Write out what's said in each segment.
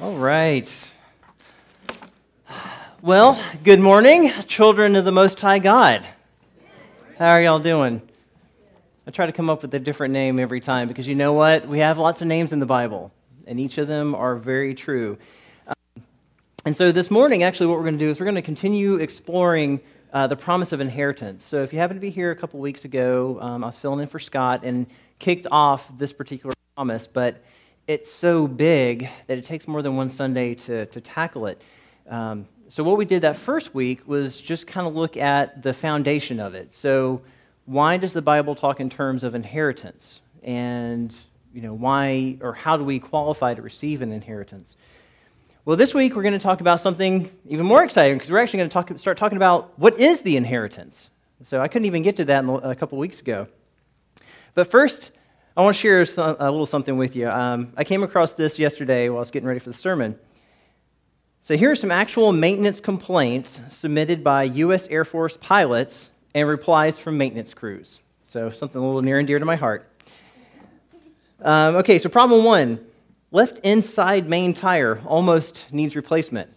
All right. Well, good morning, children of the Most High God. How are y'all doing? I try to come up with a different name every time because you know what? We have lots of names in the Bible, and each of them are very true. Um, and so this morning, actually, what we're going to do is we're going to continue exploring uh, the promise of inheritance. So if you happen to be here a couple weeks ago, um, I was filling in for Scott and kicked off this particular promise, but it's so big that it takes more than one Sunday to, to tackle it. Um, so, what we did that first week was just kind of look at the foundation of it. So, why does the Bible talk in terms of inheritance? And, you know, why or how do we qualify to receive an inheritance? Well, this week we're going to talk about something even more exciting because we're actually going to talk, start talking about what is the inheritance. So, I couldn't even get to that a couple weeks ago. But first, I want to share a little something with you. Um, I came across this yesterday while I was getting ready for the sermon. So, here are some actual maintenance complaints submitted by U.S. Air Force pilots and replies from maintenance crews. So, something a little near and dear to my heart. Um, okay, so problem one left inside main tire almost needs replacement.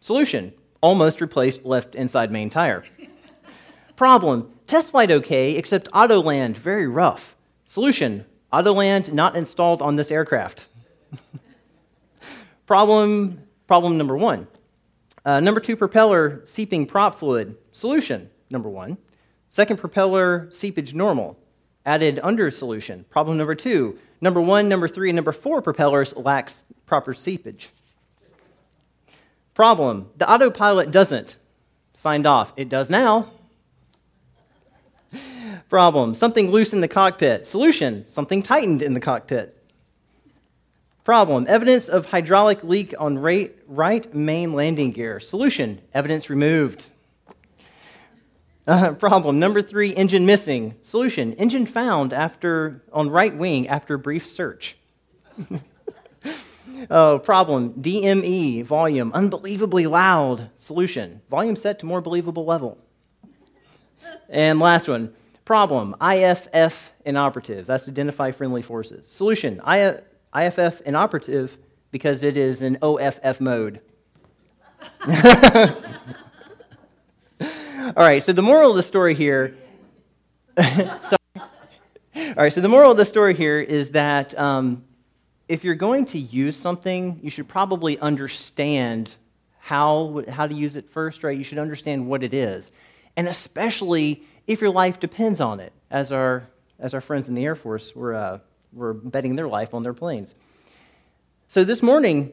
Solution almost replaced left inside main tire. Problem test flight okay, except Autoland very rough. Solution Autoland not installed on this aircraft. problem, problem number one. Uh, number two, propeller seeping prop fluid. Solution number one. Second, propeller seepage normal. Added under solution. Problem number two. Number one, number three, and number four propellers lacks proper seepage. Problem the autopilot doesn't. Signed off. It does now. Problem something loose in the cockpit. Solution something tightened in the cockpit. Problem evidence of hydraulic leak on right, main landing gear. Solution evidence removed. Uh, problem number three engine missing. Solution engine found after on right wing after brief search. oh, problem DME volume unbelievably loud. Solution volume set to more believable level. And last one Problem IFF inoperative. That's identify friendly forces. Solution IFF inoperative because it is in OFF mode. All right, so the moral of the story here. all right, so the moral of the story here is that um, if you're going to use something, you should probably understand how, how to use it first, right? You should understand what it is. And especially if your life depends on it, as our, as our friends in the Air Force were, uh, were betting their life on their planes. So this morning,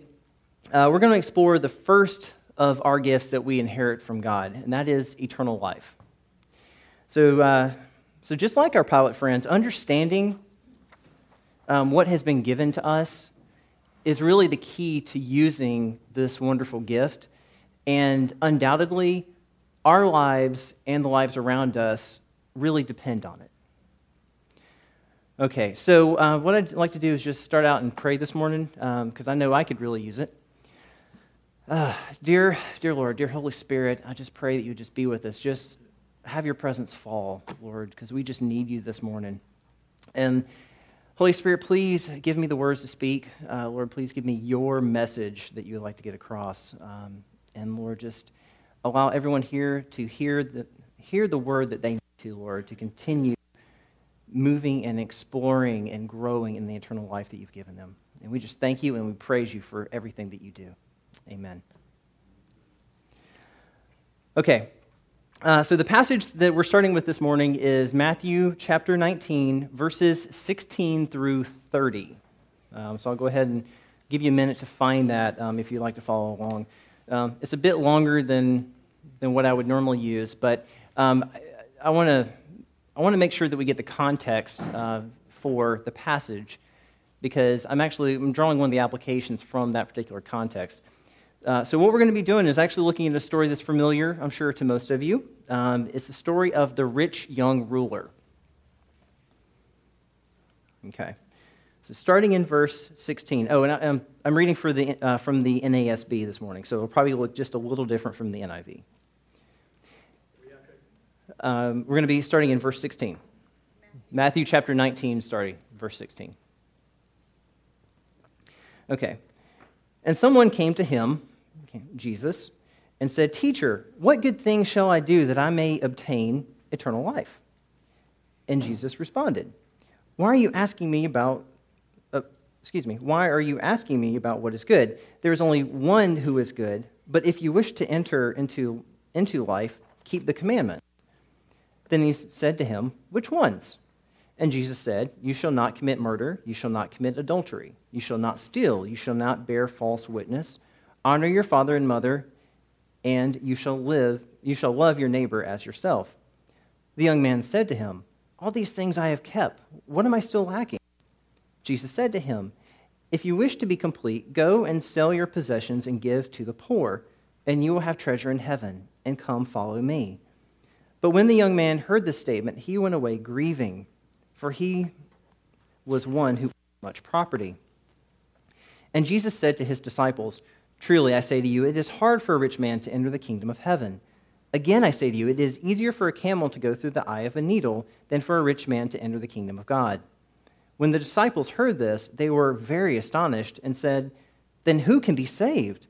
uh, we're going to explore the first of our gifts that we inherit from God, and that is eternal life. So, uh, so just like our pilot friends, understanding um, what has been given to us is really the key to using this wonderful gift. And undoubtedly, our lives and the lives around us really depend on it. Okay, so uh, what I'd like to do is just start out and pray this morning because um, I know I could really use it. Uh, dear, dear Lord, dear Holy Spirit, I just pray that you just be with us. Just have your presence fall, Lord, because we just need you this morning. And Holy Spirit, please give me the words to speak. Uh, Lord, please give me your message that you would like to get across. Um, and Lord, just allow everyone here to hear the, hear the word that they need to, Lord, to continue moving and exploring and growing in the eternal life that you've given them. And we just thank you and we praise you for everything that you do. Amen. Okay, uh, so the passage that we're starting with this morning is Matthew chapter 19, verses 16 through 30. Um, so I'll go ahead and give you a minute to find that um, if you'd like to follow along. Um, it's a bit longer than, than what I would normally use, but um, I, I want to I want to make sure that we get the context uh, for the passage because I'm actually I'm drawing one of the applications from that particular context. Uh, so what we're going to be doing is actually looking at a story that's familiar, I'm sure, to most of you. Um, it's the story of the rich young ruler. Okay. So starting in verse 16. Oh, and I, am I'm reading for the, uh, from the NASB this morning, so it'll probably look just a little different from the NIV. Um, we're going to be starting in verse 16. Matthew chapter 19, starting verse 16. Okay. And someone came to him, Jesus, and said, Teacher, what good thing shall I do that I may obtain eternal life? And Jesus responded, Why are you asking me about, excuse me, why are you asking me about what is good? There is only one who is good, but if you wish to enter into, into life, keep the commandment. Then he said to him, Which ones? And Jesus said, You shall not commit murder, you shall not commit adultery, you shall not steal, you shall not bear false witness, honor your father and mother, and you shall live, you shall love your neighbor as yourself. The young man said to him, All these things I have kept. What am I still lacking? Jesus said to him, If you wish to be complete, go and sell your possessions and give to the poor, and you will have treasure in heaven, and come follow me. But when the young man heard this statement, he went away grieving, for he was one who had much property. And Jesus said to his disciples, Truly, I say to you, it is hard for a rich man to enter the kingdom of heaven. Again, I say to you, it is easier for a camel to go through the eye of a needle than for a rich man to enter the kingdom of God. When the disciples heard this, they were very astonished and said, Then who can be saved?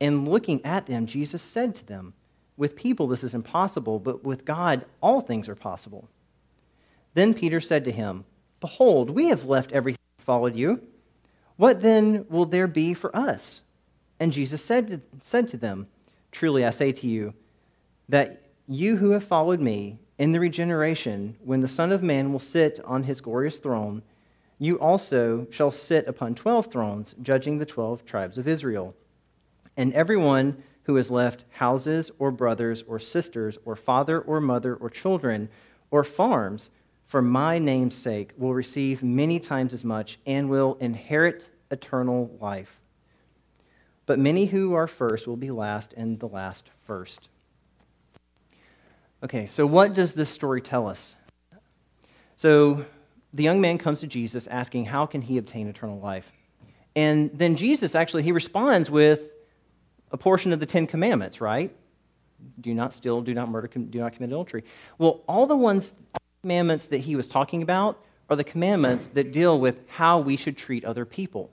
And looking at them, Jesus said to them, With people this is impossible, but with God all things are possible. Then Peter said to him, Behold, we have left everything and followed you. What then will there be for us? And Jesus said to, said to them, Truly I say to you, that you who have followed me in the regeneration, when the Son of Man will sit on his glorious throne, you also shall sit upon twelve thrones, judging the twelve tribes of Israel. And everyone who has left houses, or brothers, or sisters, or father, or mother, or children, or farms, for my name's sake, will receive many times as much and will inherit eternal life. But many who are first will be last, and the last first. Okay, so what does this story tell us? So the young man comes to Jesus asking, How can he obtain eternal life? And then Jesus actually he responds with a portion of the Ten Commandments, right? Do not steal, do not murder, do not commit adultery. Well, all the ones commandments that he was talking about are the commandments that deal with how we should treat other people.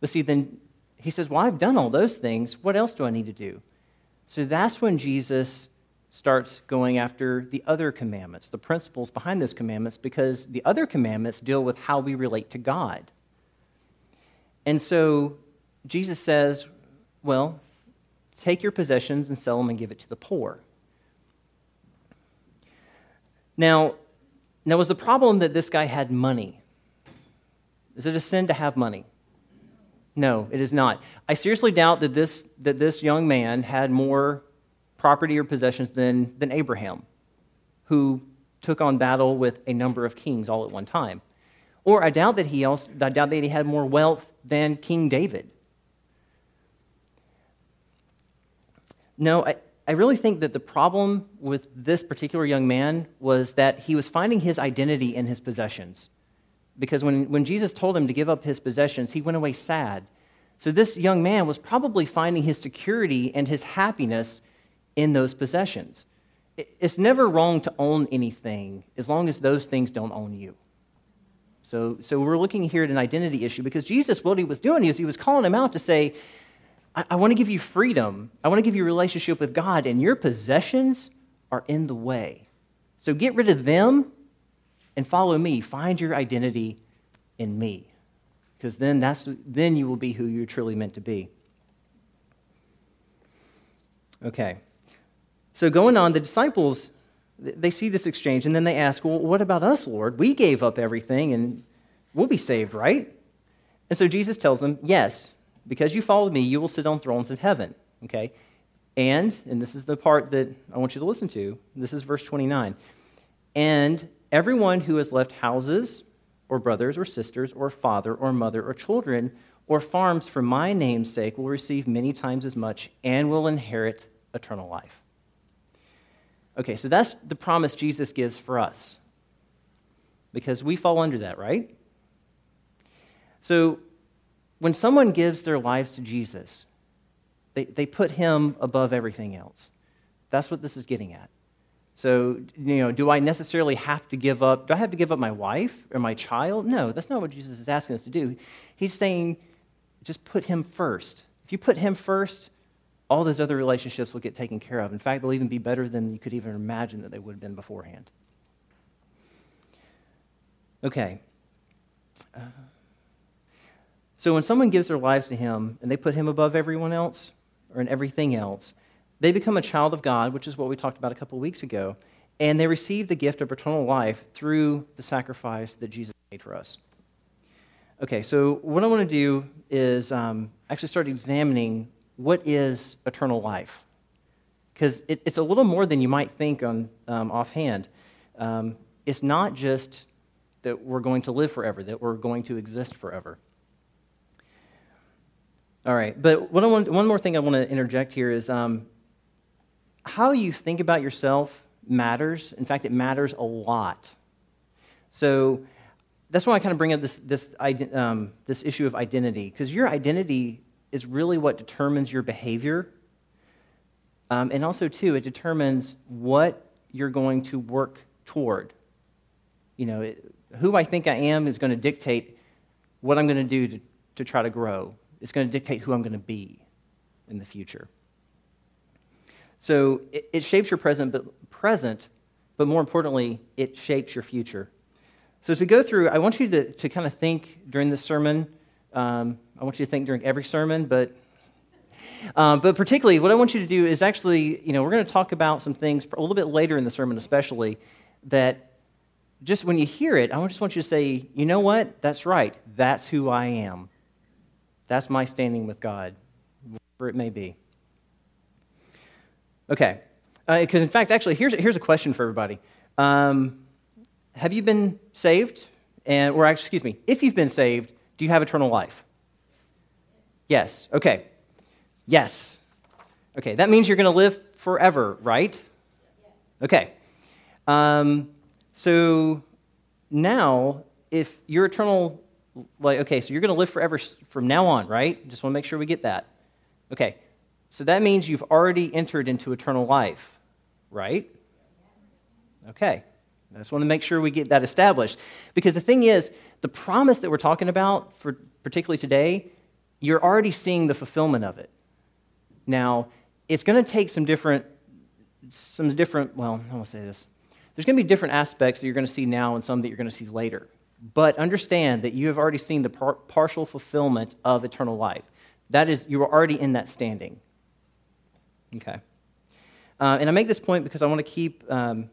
But see, then he says, Well, I've done all those things. What else do I need to do? So that's when Jesus starts going after the other commandments, the principles behind those commandments, because the other commandments deal with how we relate to God. And so Jesus says, well, take your possessions and sell them and give it to the poor. Now, now was the problem that this guy had money? Is it a sin to have money? No, it is not. I seriously doubt that this, that this young man had more property or possessions than, than Abraham, who took on battle with a number of kings all at one time. Or I doubt that he also, I doubt that he had more wealth than King David. No, I, I really think that the problem with this particular young man was that he was finding his identity in his possessions. Because when, when Jesus told him to give up his possessions, he went away sad. So this young man was probably finding his security and his happiness in those possessions. It's never wrong to own anything as long as those things don't own you. So, so we're looking here at an identity issue because Jesus, what he was doing is he was calling him out to say, I, I want to give you freedom. I want to give you a relationship with God, and your possessions are in the way. So get rid of them and follow me. Find your identity in me. Because then, that's, then you will be who you're truly meant to be. Okay. So going on, the disciples, they see this exchange and then they ask, Well, what about us, Lord? We gave up everything and we'll be saved, right? And so Jesus tells them, Yes, because you followed me, you will sit on thrones in heaven. Okay? And, and this is the part that I want you to listen to, this is verse 29. And everyone who has left houses, or brothers, or sisters, or father, or mother, or children, or farms for my name's sake will receive many times as much and will inherit eternal life. Okay, so that's the promise Jesus gives for us because we fall under that, right? So when someone gives their lives to Jesus, they, they put him above everything else. That's what this is getting at. So, you know, do I necessarily have to give up? Do I have to give up my wife or my child? No, that's not what Jesus is asking us to do. He's saying, just put Him first. If you put Him first, all those other relationships will get taken care of. In fact, they'll even be better than you could even imagine that they would have been beforehand. Okay. Uh, so when someone gives their lives to Him and they put Him above everyone else or in everything else, they become a child of God, which is what we talked about a couple weeks ago, and they receive the gift of eternal life through the sacrifice that Jesus made for us. Okay, so what I want to do is um, actually start examining what is eternal life. Because it, it's a little more than you might think on um, offhand. Um, it's not just that we're going to live forever, that we're going to exist forever. All right, but want, one more thing I want to interject here is um, how you think about yourself matters. In fact, it matters a lot. So that's why I kind of bring up this, this, um, this issue of identity, because your identity is really what determines your behavior. Um, and also, too, it determines what you're going to work toward. You know, it, who I think I am is going to dictate what I'm going to do to, to try to grow. It's going to dictate who I'm going to be in the future. So it, it shapes your present, but present, but more importantly, it shapes your future. So as we go through, I want you to, to kind of think during this sermon. Um, I want you to think during every sermon, but um, but particularly, what I want you to do is actually, you know, we're going to talk about some things a little bit later in the sermon, especially that just when you hear it, I just want you to say, you know what? That's right. That's who I am. That's my standing with God, whatever it may be. Okay. Because, uh, in fact, actually, here's, here's a question for everybody. Um, have you been saved? And, or, actually, excuse me, if you've been saved, do you have eternal life? Yes. Okay. Yes. Okay. That means you're going to live forever, right? Okay. Um, so now, if your eternal, like, okay, so you're going to live forever from now on, right? Just want to make sure we get that. Okay. So that means you've already entered into eternal life, right? Okay. I just want to make sure we get that established. Because the thing is, the promise that we're talking about, for particularly today, you're already seeing the fulfillment of it. Now, it's going to take some different, some different, well, I to say this. There's going to be different aspects that you're going to see now and some that you're going to see later. But understand that you have already seen the par- partial fulfillment of eternal life. That is, you are already in that standing. Okay. Uh, and I make this point because I want to keep, um,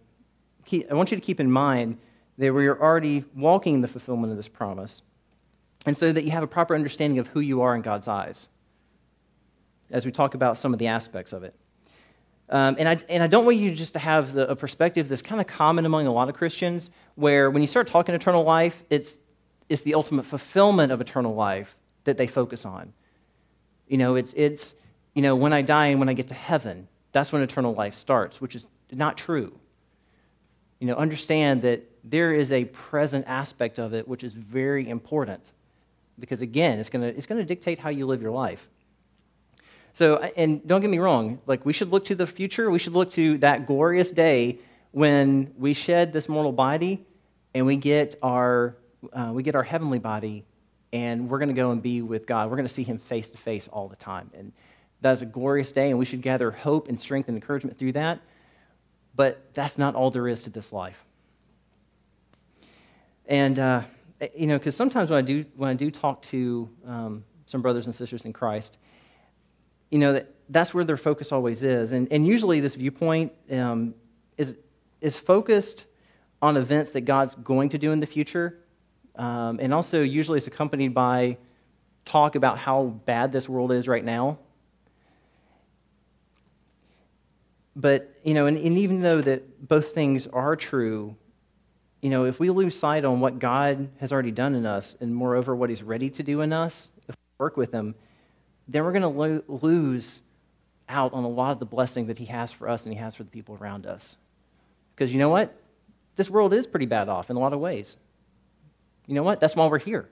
keep, I want you to keep in mind that we are already walking in the fulfillment of this promise, and so that you have a proper understanding of who you are in God's eyes as we talk about some of the aspects of it. Um, and, I, and I don't want you just to have the, a perspective that's kind of common among a lot of Christians, where when you start talking eternal life, it's, it's the ultimate fulfillment of eternal life that they focus on. You know, it's, it's you know, when I die and when I get to heaven, that's when eternal life starts, which is not true. You know, understand that there is a present aspect of it which is very important because, again, it's going to it's going to dictate how you live your life. So, and don't get me wrong, like we should look to the future. We should look to that glorious day when we shed this mortal body and we get our, uh, we get our heavenly body and we're going to go and be with God. We're going to see him face to face all the time. And that is a glorious day, and we should gather hope and strength and encouragement through that. But that's not all there is to this life. And, uh, you know, because sometimes when I, do, when I do talk to um, some brothers and sisters in Christ, you know, that, that's where their focus always is. And, and usually this viewpoint um, is, is focused on events that God's going to do in the future. Um, and also, usually, it's accompanied by talk about how bad this world is right now. But, you know, and, and even though that both things are true, you know, if we lose sight on what God has already done in us, and moreover, what He's ready to do in us, if we work with Him, then we're going to lo- lose out on a lot of the blessing that He has for us and He has for the people around us. Because you know what? This world is pretty bad off in a lot of ways. You know what? That's why we're here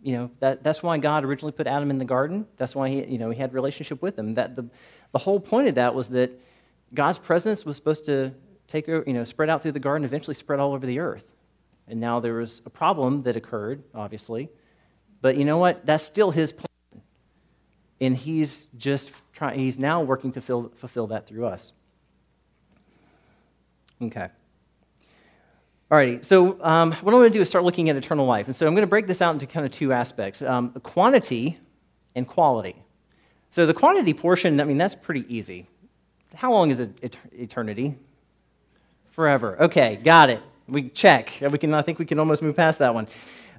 you know, that, that's why God originally put Adam in the garden. That's why he, you know, he had relationship with him. That the, the whole point of that was that God's presence was supposed to take, you know, spread out through the garden, eventually spread all over the earth. And now there was a problem that occurred, obviously, But you know what? That's still his plan. And he's just trying, he's now working to fill, fulfill that through us. Okay. Alrighty, so um, what I'm going to do is start looking at eternal life. And so I'm going to break this out into kind of two aspects um, quantity and quality. So the quantity portion, I mean, that's pretty easy. How long is it eternity? Forever. Okay, got it. We check. We can, I think we can almost move past that one.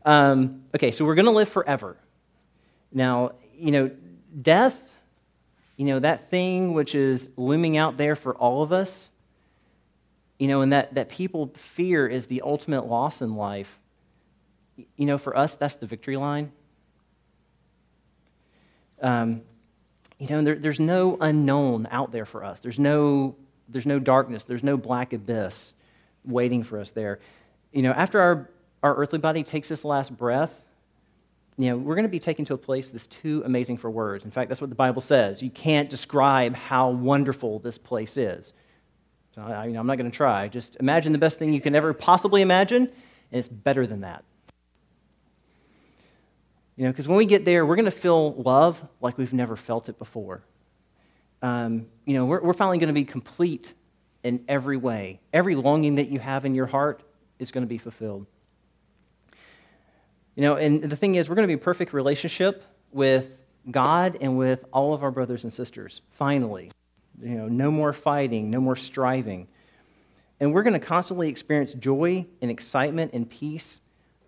Um, okay, so we're going to live forever. Now, you know, death, you know, that thing which is looming out there for all of us, you know, and that, that people fear is the ultimate loss in life. You know, for us, that's the victory line. Um, you know, there, there's no unknown out there for us. There's no, there's no darkness. There's no black abyss waiting for us there. You know, after our, our earthly body takes this last breath, you know, we're going to be taken to a place that's too amazing for words. In fact, that's what the Bible says. You can't describe how wonderful this place is. So I, you know, I'm not going to try. Just imagine the best thing you can ever possibly imagine, and it's better than that. You know, because when we get there, we're going to feel love like we've never felt it before. Um, you know, we're, we're finally going to be complete in every way. Every longing that you have in your heart is going to be fulfilled. You know, and the thing is, we're going to be in perfect relationship with God and with all of our brothers and sisters, finally. You know, no more fighting, no more striving. And we're going to constantly experience joy and excitement and peace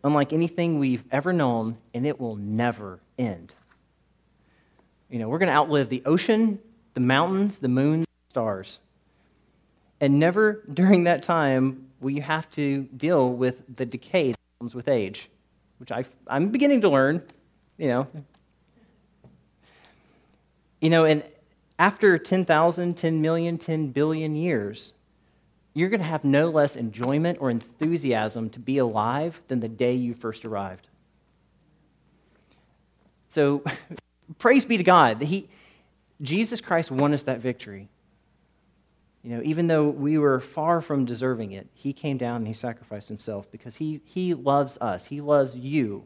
unlike anything we've ever known, and it will never end. You know, we're going to outlive the ocean, the mountains, the moon, the stars. And never during that time will you have to deal with the decay that comes with age, which I, I'm beginning to learn, you know. You know, and after 10,000, 10 million, 10 billion years, you're going to have no less enjoyment or enthusiasm to be alive than the day you first arrived. So, praise be to God that he, Jesus Christ won us that victory. You know, even though we were far from deserving it, he came down and he sacrificed himself because he, he loves us. He loves you,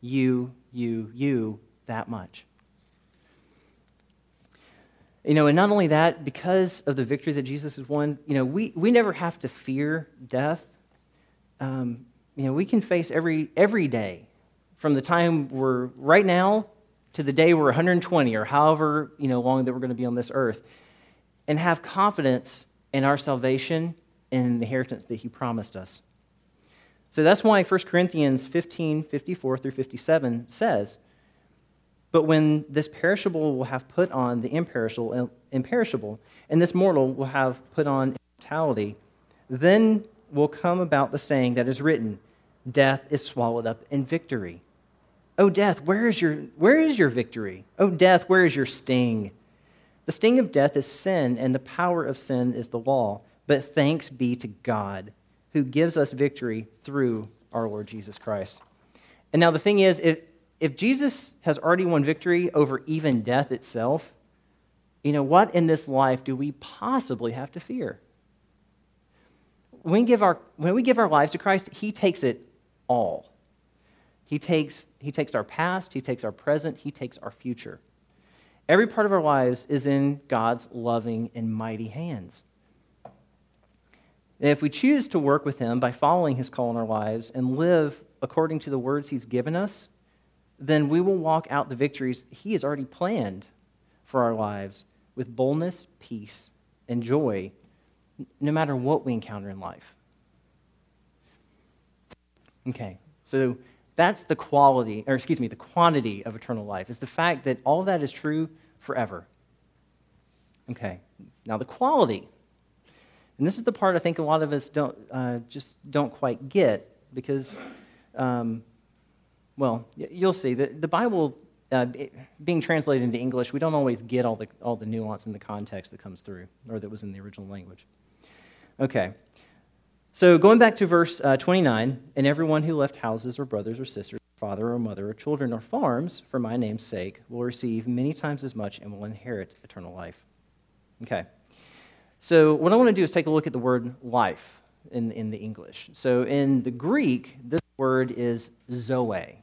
you, you, you that much. You know, and not only that, because of the victory that Jesus has won, you know, we, we never have to fear death. Um, you know, we can face every, every day from the time we're right now to the day we're 120 or however, you know, long that we're going to be on this earth and have confidence in our salvation and in the inheritance that he promised us. So that's why 1 Corinthians 15, 54 through 57 says, but when this perishable will have put on the imperishable, uh, imperishable, and this mortal will have put on immortality, then will come about the saying that is written, Death is swallowed up in victory. Oh, death, where is your, where is your victory? Oh, death, where is your sting? The sting of death is sin, and the power of sin is the law. But thanks be to God who gives us victory through our Lord Jesus Christ. And now the thing is, if, if Jesus has already won victory over even death itself, you know, what in this life do we possibly have to fear? When we give our, when we give our lives to Christ, He takes it all. He takes, he takes our past, He takes our present, He takes our future. Every part of our lives is in God's loving and mighty hands. And if we choose to work with Him by following His call in our lives and live according to the words He's given us, then we will walk out the victories He has already planned for our lives with boldness, peace, and joy, no matter what we encounter in life. Okay, so that's the quality, or excuse me, the quantity of eternal life, is the fact that all that is true forever. Okay, now the quality. And this is the part I think a lot of us don't, uh, just don't quite get because um, well, you'll see. The, the Bible, uh, being translated into English, we don't always get all the, all the nuance and the context that comes through, or that was in the original language. Okay. So going back to verse uh, 29, and everyone who left houses or brothers or sisters, father or mother or children or farms for my name's sake will receive many times as much and will inherit eternal life. Okay. So what I want to do is take a look at the word life in, in the English. So in the Greek, this word is zoe.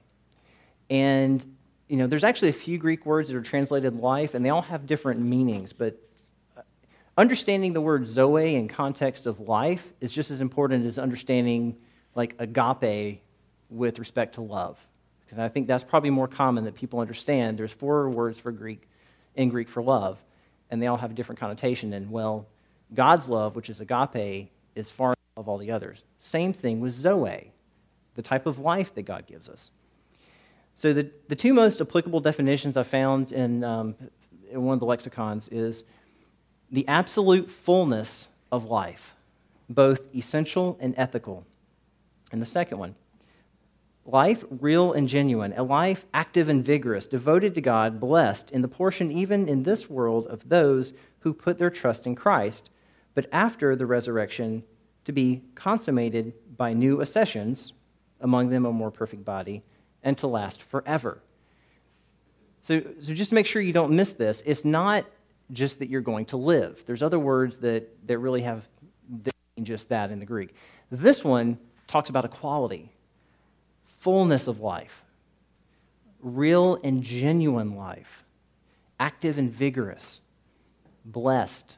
And, you know, there's actually a few Greek words that are translated life, and they all have different meanings. But understanding the word zoe in context of life is just as important as understanding, like, agape with respect to love. Because I think that's probably more common that people understand. There's four words for Greek in Greek for love, and they all have a different connotation. And, well, God's love, which is agape, is far above all the others. Same thing with zoe, the type of life that God gives us. So, the, the two most applicable definitions I found in, um, in one of the lexicons is the absolute fullness of life, both essential and ethical. And the second one, life real and genuine, a life active and vigorous, devoted to God, blessed in the portion even in this world of those who put their trust in Christ, but after the resurrection to be consummated by new accessions, among them a more perfect body and to last forever. So, so just to make sure you don't miss this. It's not just that you're going to live. There's other words that, that really have just that in the Greek. This one talks about equality, fullness of life, real and genuine life, active and vigorous, blessed.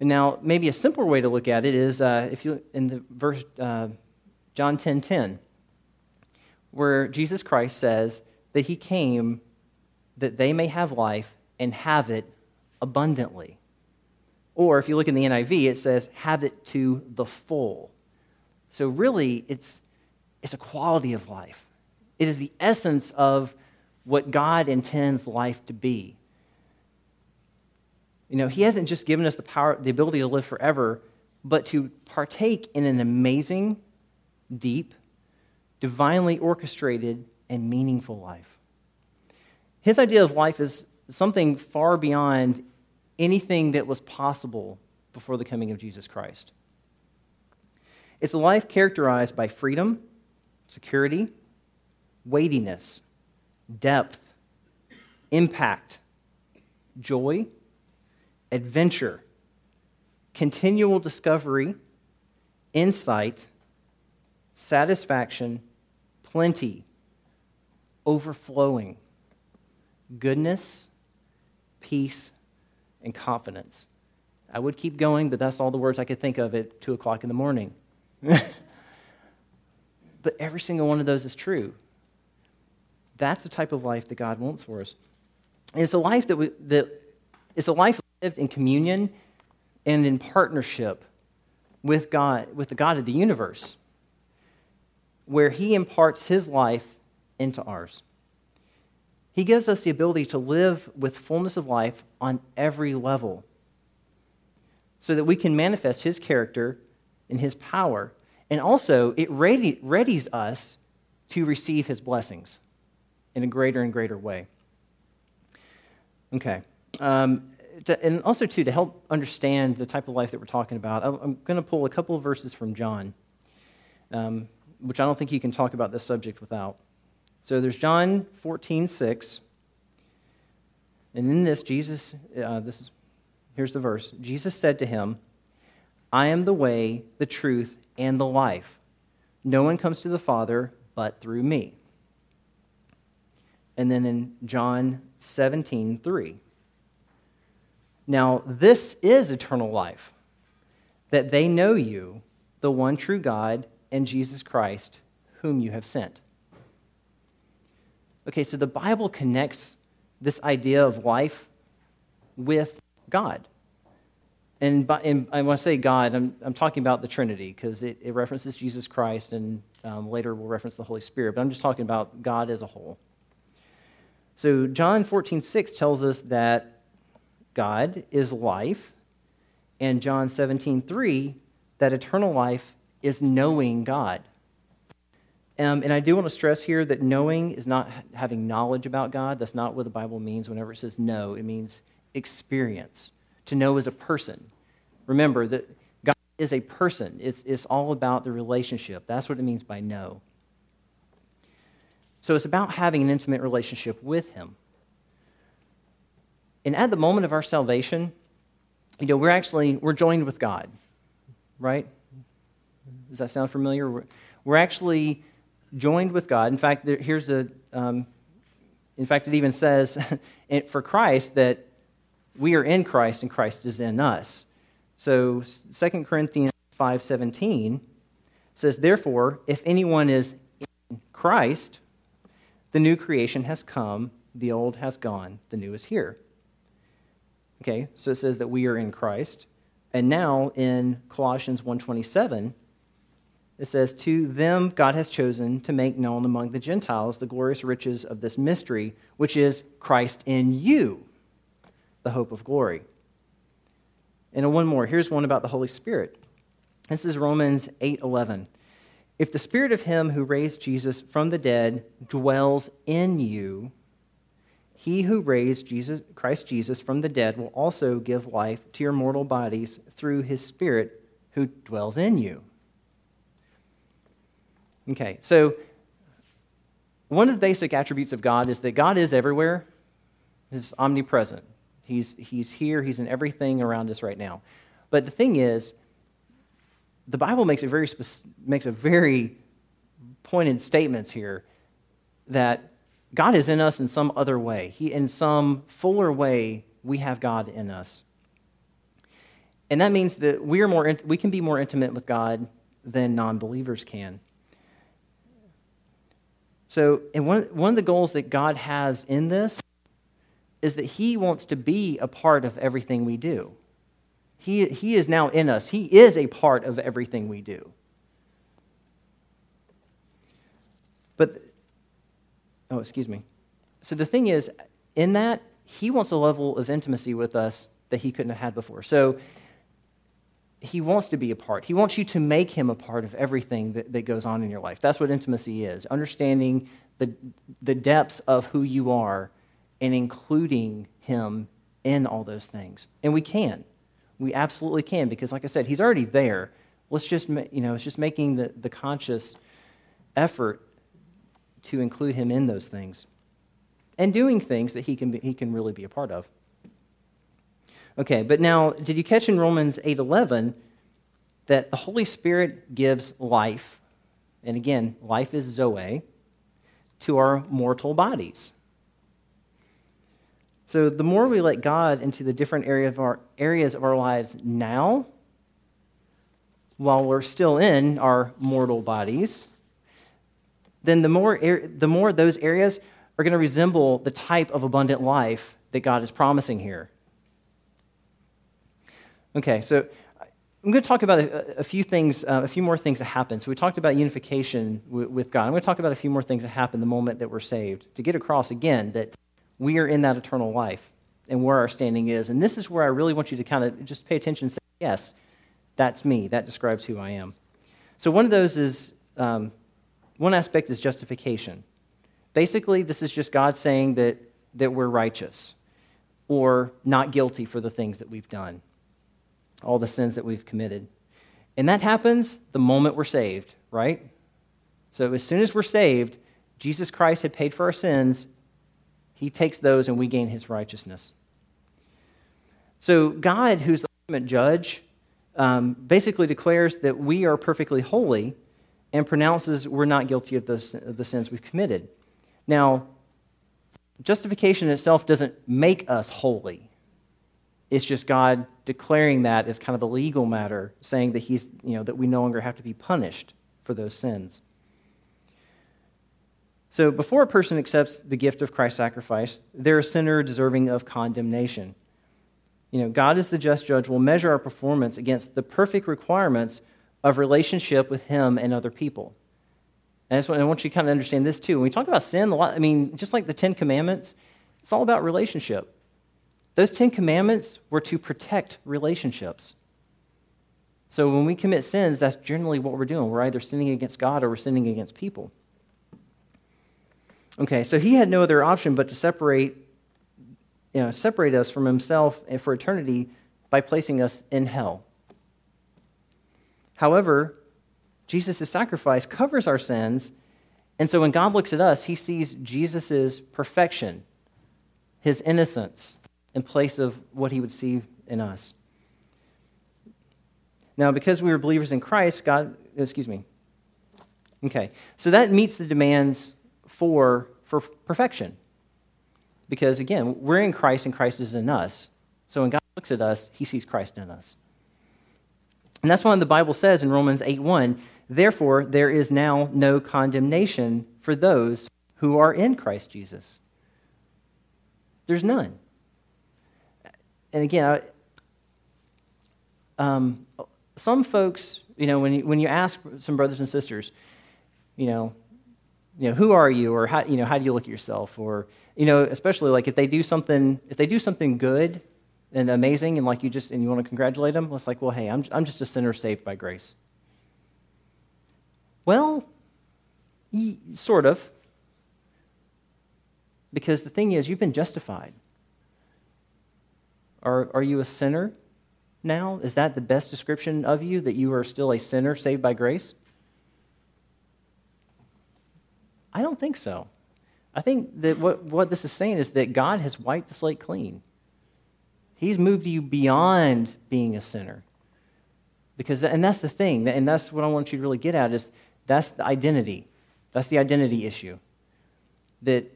And now, maybe a simpler way to look at it is uh, if you in the verse uh, John 10:10. 10, 10, where Jesus Christ says that he came that they may have life and have it abundantly. Or if you look in the NIV, it says, have it to the full. So really, it's, it's a quality of life. It is the essence of what God intends life to be. You know, He hasn't just given us the power, the ability to live forever, but to partake in an amazing, deep, divinely orchestrated, and meaningful life. His idea of life is something far beyond anything that was possible before the coming of Jesus Christ. It's a life characterized by freedom, security, weightiness, depth, impact, joy, adventure, continual discovery, insight, satisfaction, plenty, overflowing, goodness, peace, and confidence. I would keep going, but that's all the words I could think of at 2 o'clock in the morning. but every single one of those is true. That's the type of life that God wants for us. And it's a life that, we, that it's a life lived in communion and in partnership with God, with the God of the universe where He imparts His life into ours. He gives us the ability to live with fullness of life on every level so that we can manifest His character and His power. And also, it ready, readies us to receive His blessings in a greater and greater way. Okay. Um, to, and also, too, to help understand the type of life that we're talking about, I'm going to pull a couple of verses from John. Um, which I don't think you can talk about this subject without. So there's John 14, 6. And in this, Jesus, uh, this is, here's the verse. Jesus said to him, I am the way, the truth, and the life. No one comes to the Father but through me. And then in John 17, 3. Now, this is eternal life, that they know you, the one true God, and Jesus Christ, whom you have sent. Okay, so the Bible connects this idea of life with God. And, by, and I want to say God, I'm, I'm talking about the Trinity because it, it, references Jesus Christ and um, later we'll reference the Holy Spirit, but I'm just talking about God as a whole. So John 14, 6 tells us that God is life, and John 17, 3, that eternal life is knowing God. Um, and I do want to stress here that knowing is not having knowledge about God. That's not what the Bible means whenever it says know. It means experience. To know as a person. Remember that God is a person, it's, it's all about the relationship. That's what it means by know. So it's about having an intimate relationship with Him. And at the moment of our salvation, you know, we're actually, we're joined with God, right? Does that sound familiar? We're, we're actually joined with God. In fact, there, here's a, um, in fact, it even says for Christ that we are in Christ and Christ is in us. So 2 Corinthians 5.17 says, Therefore, if anyone is in Christ, the new creation has come, the old has gone, the new is here. Okay, so it says that we are in Christ. And now in Colossians 1:27, it says, To them God has chosen to make known among the Gentiles the glorious riches of this mystery, which is Christ in you, the hope of glory. And one more. Here's one about the Holy Spirit. This is Romans 8:11. If the spirit of him who raised Jesus from the dead dwells in you, he who raised Jesus, Christ Jesus from the dead will also give life to your mortal bodies through his Spirit who dwells in you. Okay, so one of the basic attributes of God is that God is everywhere, He's omnipresent. He's, he's here, He's in everything around us right now. But the thing is, the Bible makes a very, makes a very pointed statements here that God is in us in some other way. He, in some fuller way, we have God in us. And that means that we, are more, we can be more intimate with God than non believers can. So, and one, one of the goals that God has in this is that He wants to be a part of everything we do. He, he is now in us, He is a part of everything we do. But Oh, excuse me. So the thing is, in that, he wants a level of intimacy with us that he couldn't have had before. So he wants to be a part. He wants you to make him a part of everything that, that goes on in your life. That's what intimacy is understanding the, the depths of who you are and including him in all those things. And we can. We absolutely can because, like I said, he's already there. Let's just, you know, it's just making the, the conscious effort to include him in those things and doing things that he can, be, he can really be a part of. Okay, but now, did you catch in Romans 8:11 that the Holy Spirit gives life, and again, life is zoe, to our mortal bodies? So the more we let God into the different area of our, areas of our lives now, while we're still in our mortal bodies, then the more, the more those areas are going to resemble the type of abundant life that God is promising here. Okay, so I'm going to talk about a, a few things, uh, a few more things that happen. So we talked about unification w- with God. I'm going to talk about a few more things that happen the moment that we're saved to get across again that we are in that eternal life and where our standing is. And this is where I really want you to kind of just pay attention and say, yes, that's me. That describes who I am. So one of those is um, one aspect is justification. Basically, this is just God saying that, that we're righteous or not guilty for the things that we've done, all the sins that we've committed. And that happens the moment we're saved, right? So as soon as we're saved, Jesus Christ had paid for our sins. He takes those and we gain his righteousness. So God, who's the ultimate judge, um, basically declares that we are perfectly holy and pronounces we're not guilty of of the sins we've committed. Now, justification itself doesn't make us holy. It's just God declaring that as kind of a legal matter, saying that he's, you know, that we no longer have to be punished for those sins. So before a person accepts the gift of Christ's sacrifice, they're a sinner deserving of condemnation. You know, God is the just judge will measure our performance against the perfect requirements of relationship with Him and other people. And I want you to kind of understand this too. When we talk about sin, a lot, I mean, just like the Ten Commandments, it's all about relationship. Those Ten Commandments were to protect relationships. So when we commit sins, that's generally what we're doing. We're either sinning against God or we're sinning against people. Okay, so he had no other option but to separate, you know, separate us from himself for eternity by placing us in hell. However, Jesus' sacrifice covers our sins, and so when God looks at us, he sees Jesus' perfection, his innocence, in place of what he would see in us. Now, because we were believers in Christ, God, excuse me, Okay, so that meets the demands for, for perfection. Because again, we're in Christ and Christ is in us. So when God looks at us, he sees Christ in us. And that's why the Bible says in Romans 8 1, therefore, there is now no condemnation for those who are in Christ Jesus. There's none. And again, um, some folks, you know, when you, when you ask some brothers and sisters, you know, you know, who are you, or how, you know, how do you look at yourself, or you know, especially like if they do something, if they do something good and amazing, and like you just and you want to congratulate them, it's like, well, hey, I'm I'm just a sinner saved by grace. Well, sort of, because the thing is, you've been justified. Are, are you a sinner now? Is that the best description of you, that you are still a sinner saved by grace? I don't think so. I think that what, what this is saying is that God has wiped the slate clean. He's moved you beyond being a sinner. Because, and that's the thing, and that's what I want you to really get at is that's the identity. That's the identity issue. That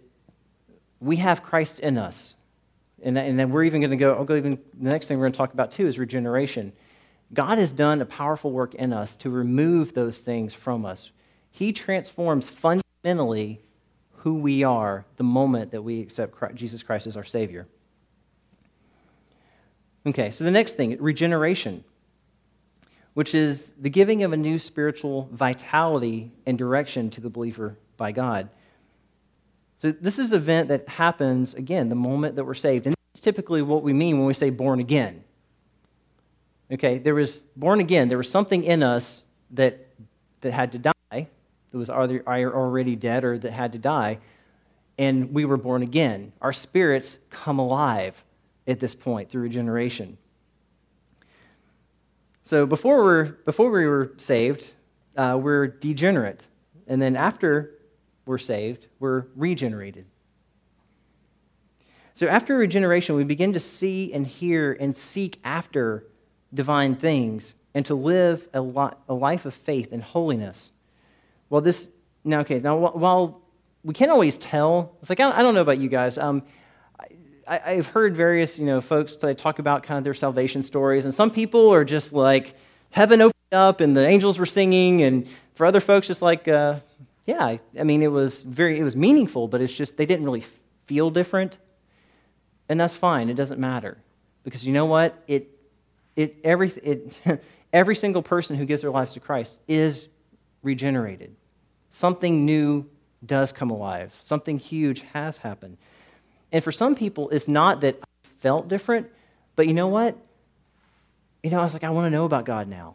we have Christ in us. And, and then we're even going to go, I'll go even, the next thing we're going to talk about too is regeneration. God has done a powerful work in us to remove those things from us. He transforms fundamentally who we are the moment that we accept Christ, Jesus Christ as our Savior. Okay, so the next thing, regeneration, which is the giving of a new spiritual vitality and direction to the believer by God. So this is an event that happens, again, the moment that we're saved. And it's typically what we mean when we say born again. Okay, there was born again, there was something in us that, that had to die that was either already dead or that had to die, and we were born again. Our spirits come alive at this point through regeneration. So before, we're, before we were saved, uh, we're degenerate. And then after we're saved, we're regenerated. So after regeneration, we begin to see and hear and seek after divine things and to live a, a life of faith and holiness. Well, this, now, okay, now while we can't always tell, it's like, I don't know about you guys. Um, I, have heard various, you know, folks talk about kind of their salvation stories, and some people are just like, heaven opened up and the angels were singing, and for other folks, just like, uh, yeah, I mean, it was very, it was meaningful, but it's just, they didn't really feel different. And that's fine. It doesn't matter. Because you know what? It, it, every, it, every single person who gives their lives to Christ is regenerated. Something new does come alive, something huge has happened. And for some people, it's not that I felt different, but you know what? You know, I was like, I want to know about God now.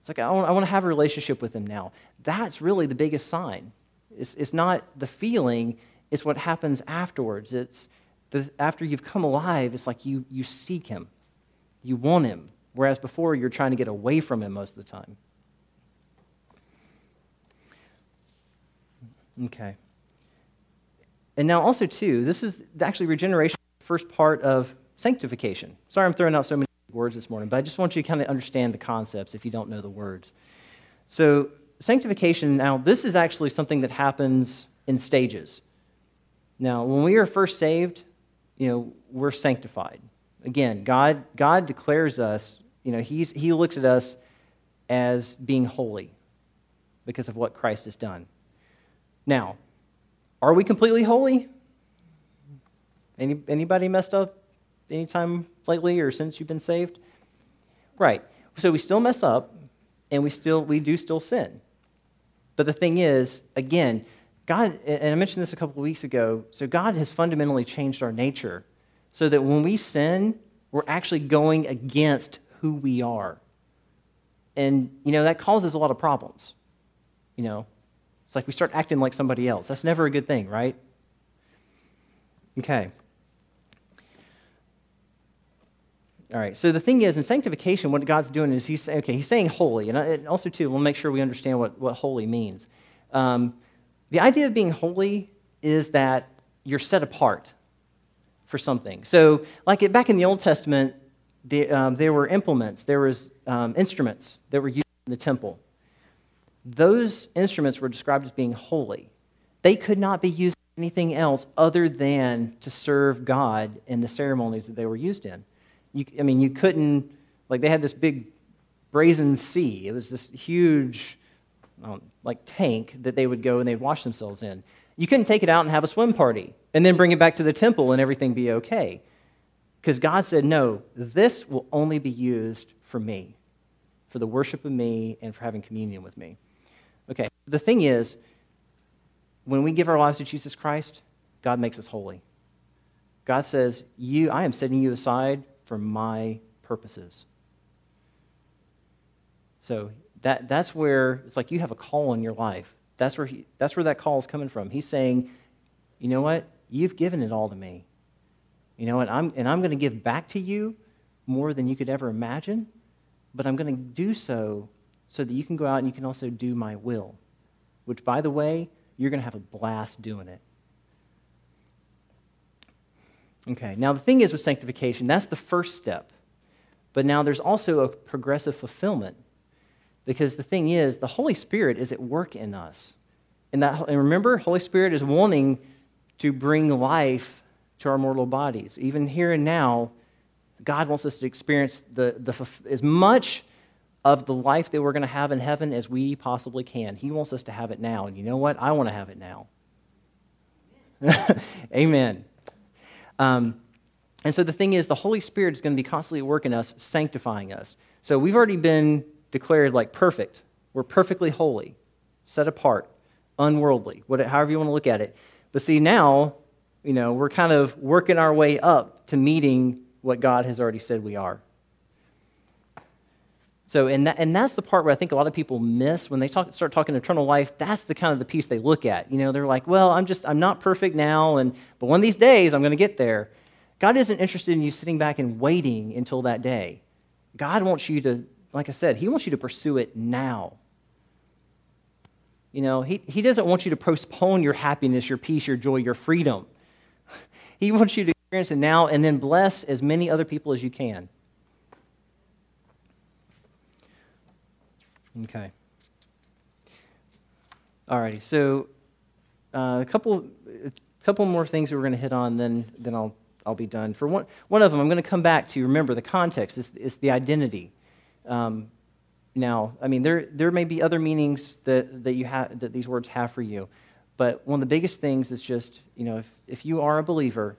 It's like, I want, I want to have a relationship with Him now. That's really the biggest sign. It's, it's not the feeling, it's what happens afterwards. It's the, after you've come alive, it's like you, you seek Him, you want Him, whereas before you're trying to get away from Him most of the time. Okay. And now, also, too, this is actually regeneration, first part of sanctification. Sorry, I'm throwing out so many words this morning, but I just want you to kind of understand the concepts if you don't know the words. So, sanctification, now, this is actually something that happens in stages. Now, when we are first saved, you know, we're sanctified. Again, God, God declares us, you know, he's, He looks at us as being holy because of what Christ has done. Now, are we completely holy? Any, anybody messed up anytime lately or since you've been saved? Right. So we still mess up and we still we do still sin. But the thing is, again, God, and I mentioned this a couple of weeks ago, so God has fundamentally changed our nature so that when we sin, we're actually going against who we are. And, you know, that causes a lot of problems. You know, it's like we start acting like somebody else. That's never a good thing, right? Okay. All right. So the thing is, in sanctification, what God's doing is he's okay. He's saying holy, and also too, we'll make sure we understand what what holy means. Um, the idea of being holy is that you're set apart for something. So, like it, back in the Old Testament, the, um, there were implements, there was um, instruments that were used in the temple those instruments were described as being holy. They could not be used for anything else other than to serve God in the ceremonies that they were used in. You, I mean, you couldn't, like, they had this big brazen sea. It was this huge, um, like, tank that they would go and they'd wash themselves in. You couldn't take it out and have a swim party and then bring it back to the temple and everything be okay. Because God said, no, this will only be used for me, for the worship of me and for having communion with me. Okay, the thing is, when we give our lives to Jesus Christ, God makes us holy. God says, you, I am setting you aside for my purposes. So that, that's where it's like you have a call in your life. That's where, he, that's where that call is coming from. He's saying, you know what? You've given it all to me. You know, and I'm, and I'm going to give back to you more than you could ever imagine, but I'm going to do so so that you can go out and you can also do my will, which, by the way, you're going to have a blast doing it. Okay, now the thing is with sanctification, that's the first step. But now there's also a progressive fulfillment. Because the thing is, the Holy Spirit is at work in us. And, that, and remember, Holy Spirit is wanting to bring life to our mortal bodies. Even here and now, God wants us to experience the, the, as much of the life that we're going to have in heaven as we possibly can. He wants us to have it now. And you know what? I want to have it now. Amen. Um, and so the thing is, the Holy Spirit is going to be constantly working us, sanctifying us. So we've already been declared like perfect. We're perfectly holy, set apart, unworldly, whatever, however you want to look at it. But see, now, you know, we're kind of working our way up to meeting what God has already said we are. So, and, that, and that's the part where I think a lot of people miss when they talk, start talking eternal life. That's the kind of the piece they look at. You know, they're like, well, I'm just, I'm not perfect now, and, but one of these days I'm going to get there. God isn't interested in you sitting back and waiting until that day. God wants you to, like I said, He wants you to pursue it now. You know, he, he doesn't want you to postpone your happiness, your peace, your joy, your freedom. he wants you to experience it now and then bless as many other people as you can. Okay. Alrighty, so uh, a couple, a couple more things that we're going to hit on, then, then I'll, I'll be done. For one, one of them, I'm going to come back to remember the context, it's, it's the identity. Um, now, I mean, there, there may be other meanings that, that, you have, that these words have for you, but one of the biggest things is just, you know, if, if you are a believer,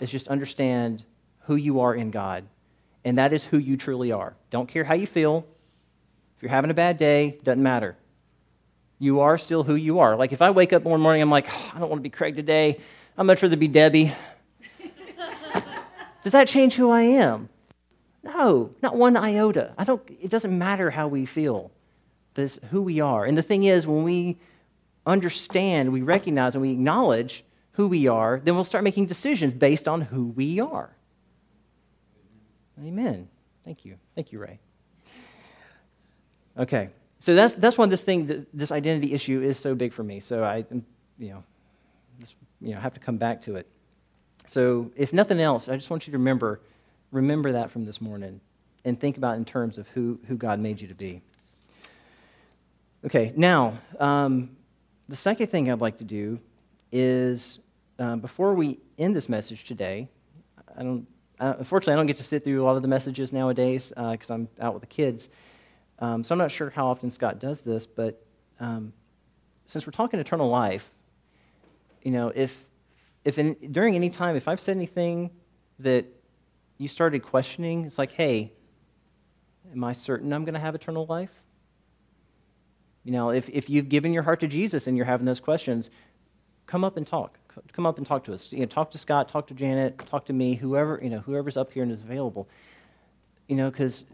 is just understand who you are in God. And that is who you truly are. Don't care how you feel, if you're having a bad day, doesn't matter. You are still who you are. Like if I wake up one morning, I'm like, oh, I don't want to be Craig today. I'd much rather be Debbie. Does that change who I am? No, not one iota. I don't, it doesn't matter how we feel. This who we are. And the thing is, when we understand, we recognize, and we acknowledge who we are, then we'll start making decisions based on who we are. Amen. Thank you. Thank you, Ray. Okay, so that's that's why this thing, this identity issue, is so big for me. So I, you know, just, you know, have to come back to it. So if nothing else, I just want you to remember, remember that from this morning, and think about in terms of who who God made you to be. Okay, now um, the second thing I'd like to do is uh, before we end this message today, I don't. Uh, unfortunately, I don't get to sit through a lot of the messages nowadays because uh, I'm out with the kids. Um, so I'm not sure how often Scott does this, but um, since we're talking eternal life, you know, if, if in, during any time, if I've said anything that you started questioning, it's like, hey, am I certain I'm going to have eternal life? You know, if, if you've given your heart to Jesus and you're having those questions, come up and talk. Come up and talk to us. You know, talk to Scott, talk to Janet, talk to me, whoever, you know, whoever's up here and is available. You know, because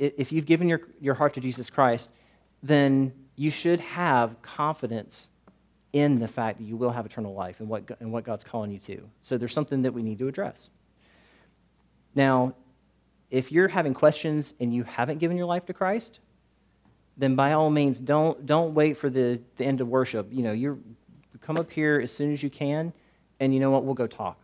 if you've given your, your heart to Jesus Christ, then you should have confidence in the fact that you will have eternal life and what, and what God's calling you to. So there's something that we need to address. Now, if you're having questions and you haven't given your life to Christ, then by all means, don't, don't wait for the, the end of worship. You know, you come up here as soon as you can, and you know what? We'll go talk.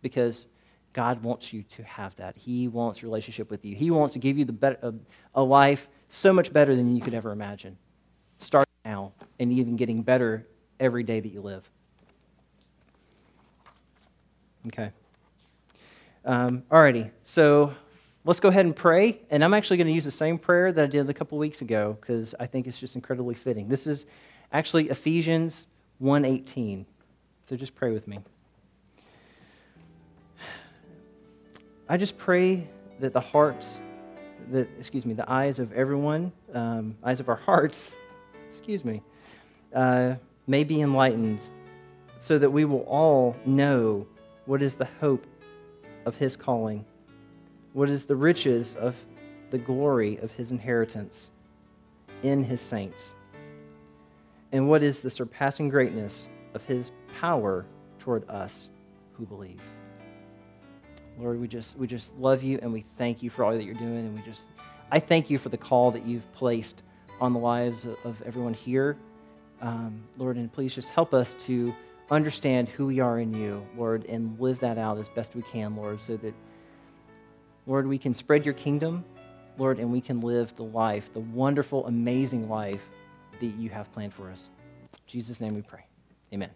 Because God wants you to have that. He wants relationship with you. He wants to give you the better, a, a life so much better than you could ever imagine. Start now and even getting better every day that you live. Okay. Um, alrighty, so let's go ahead and pray. And I'm actually going to use the same prayer that I did a couple weeks ago because I think it's just incredibly fitting. This is actually Ephesians 1:18. So just pray with me. I just pray that the hearts, that excuse me, the eyes of everyone, um, eyes of our hearts, excuse me, uh, may be enlightened, so that we will all know what is the hope of His calling, what is the riches of the glory of His inheritance in His saints, and what is the surpassing greatness of His power toward us who believe. Lord, we just, we just love you and we thank you for all that you're doing. And we just, I thank you for the call that you've placed on the lives of, everyone here. Um, Lord, and please just help us to understand who we are in you, Lord, and live that out as best we can, Lord, so that, Lord, we can spread your kingdom, Lord, and we can live the life, the wonderful, amazing life that you have planned for us. In Jesus' name we pray. Amen.